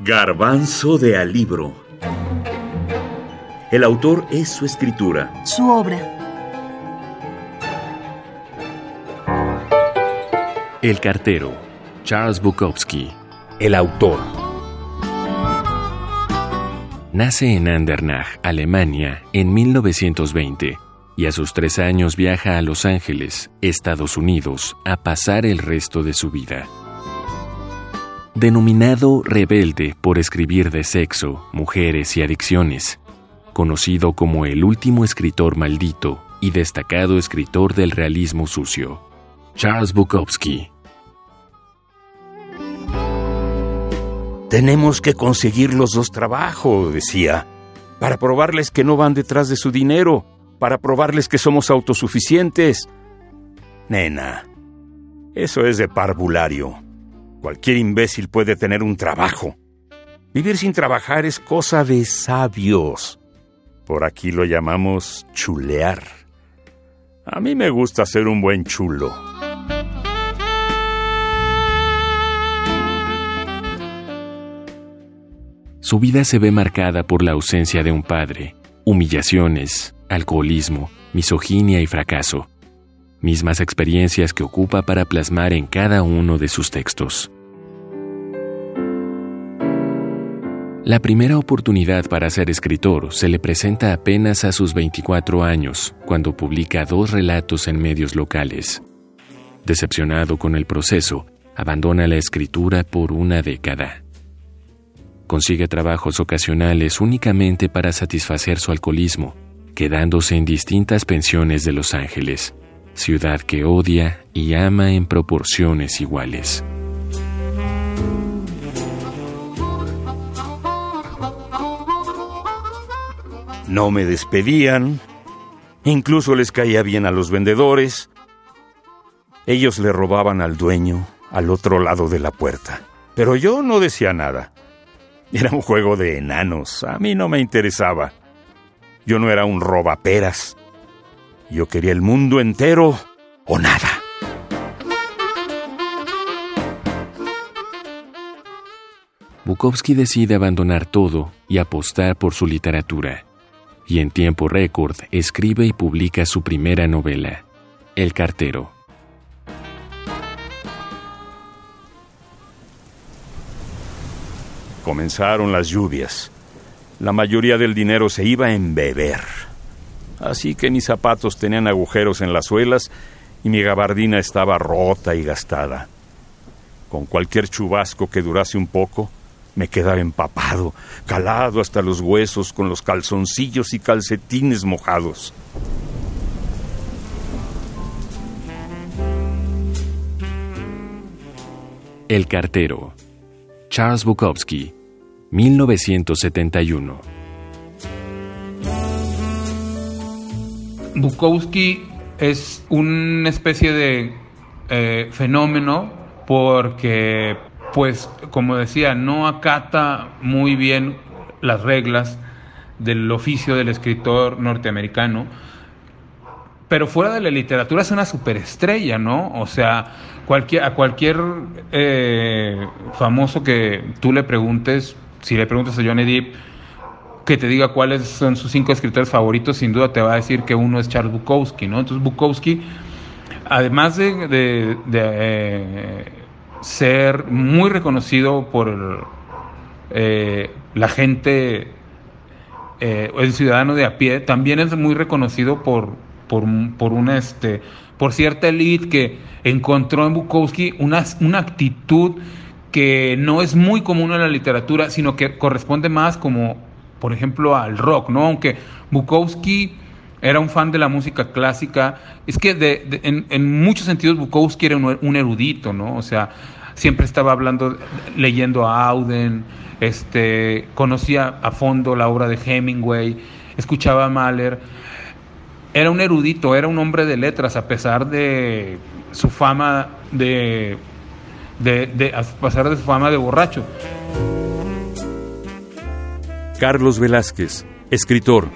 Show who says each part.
Speaker 1: Garbanzo de Alibro. El autor es su escritura.
Speaker 2: Su obra.
Speaker 3: El cartero. Charles Bukowski. El autor. Nace en Andernach, Alemania, en 1920 y a sus tres años viaja a Los Ángeles, Estados Unidos, a pasar el resto de su vida. Denominado rebelde por escribir de sexo, mujeres y adicciones, conocido como el último escritor maldito y destacado escritor del realismo sucio, Charles Bukowski.
Speaker 4: Tenemos que conseguir los dos trabajos, decía, para probarles que no van detrás de su dinero para probarles que somos autosuficientes. Nena, eso es de parvulario. Cualquier imbécil puede tener un trabajo. Vivir sin trabajar es cosa de sabios. Por aquí lo llamamos chulear. A mí me gusta ser un buen chulo.
Speaker 3: Su vida se ve marcada por la ausencia de un padre, humillaciones, alcoholismo, misoginia y fracaso, mismas experiencias que ocupa para plasmar en cada uno de sus textos. La primera oportunidad para ser escritor se le presenta apenas a sus 24 años, cuando publica dos relatos en medios locales. Decepcionado con el proceso, abandona la escritura por una década. Consigue trabajos ocasionales únicamente para satisfacer su alcoholismo quedándose en distintas pensiones de Los Ángeles, ciudad que odia y ama en proporciones iguales.
Speaker 4: No me despedían, incluso les caía bien a los vendedores. Ellos le robaban al dueño al otro lado de la puerta, pero yo no decía nada. Era un juego de enanos, a mí no me interesaba. Yo no era un robaperas. Yo quería el mundo entero o nada.
Speaker 3: Bukowski decide abandonar todo y apostar por su literatura. Y en tiempo récord escribe y publica su primera novela, El cartero.
Speaker 4: Comenzaron las lluvias la mayoría del dinero se iba en beber. Así que mis zapatos tenían agujeros en las suelas y mi gabardina estaba rota y gastada. Con cualquier chubasco que durase un poco, me quedaba empapado, calado hasta los huesos con los calzoncillos y calcetines mojados.
Speaker 3: El cartero. Charles Bukowski. 1971.
Speaker 5: Bukowski es una especie de eh, fenómeno porque, pues, como decía, no acata muy bien las reglas del oficio del escritor norteamericano, pero fuera de la literatura es una superestrella, ¿no? O sea, cualquier, a cualquier eh, famoso que tú le preguntes, si le preguntas a Johnny Depp que te diga cuáles son sus cinco escritores favoritos, sin duda te va a decir que uno es Charles Bukowski, ¿no? Entonces Bukowski, además de, eh, ser muy reconocido por eh, la gente, eh, el ciudadano de a pie, también es muy reconocido por, por, por este, por cierta élite que encontró en Bukowski una, una actitud que no es muy común en la literatura, sino que corresponde más como, por ejemplo, al rock, ¿no? Aunque Bukowski era un fan de la música clásica, es que de, en, muchos sentidos Bukowski era un, erudito, ¿no? O sea, siempre estaba hablando, leyendo a Auden, este, conocía a fondo la obra de Hemingway, escuchaba a Mahler. Era un erudito, era un hombre de letras, a pesar de su fama de de, pasar de su fama de borracho.
Speaker 4: Carlos Velázquez, escritor,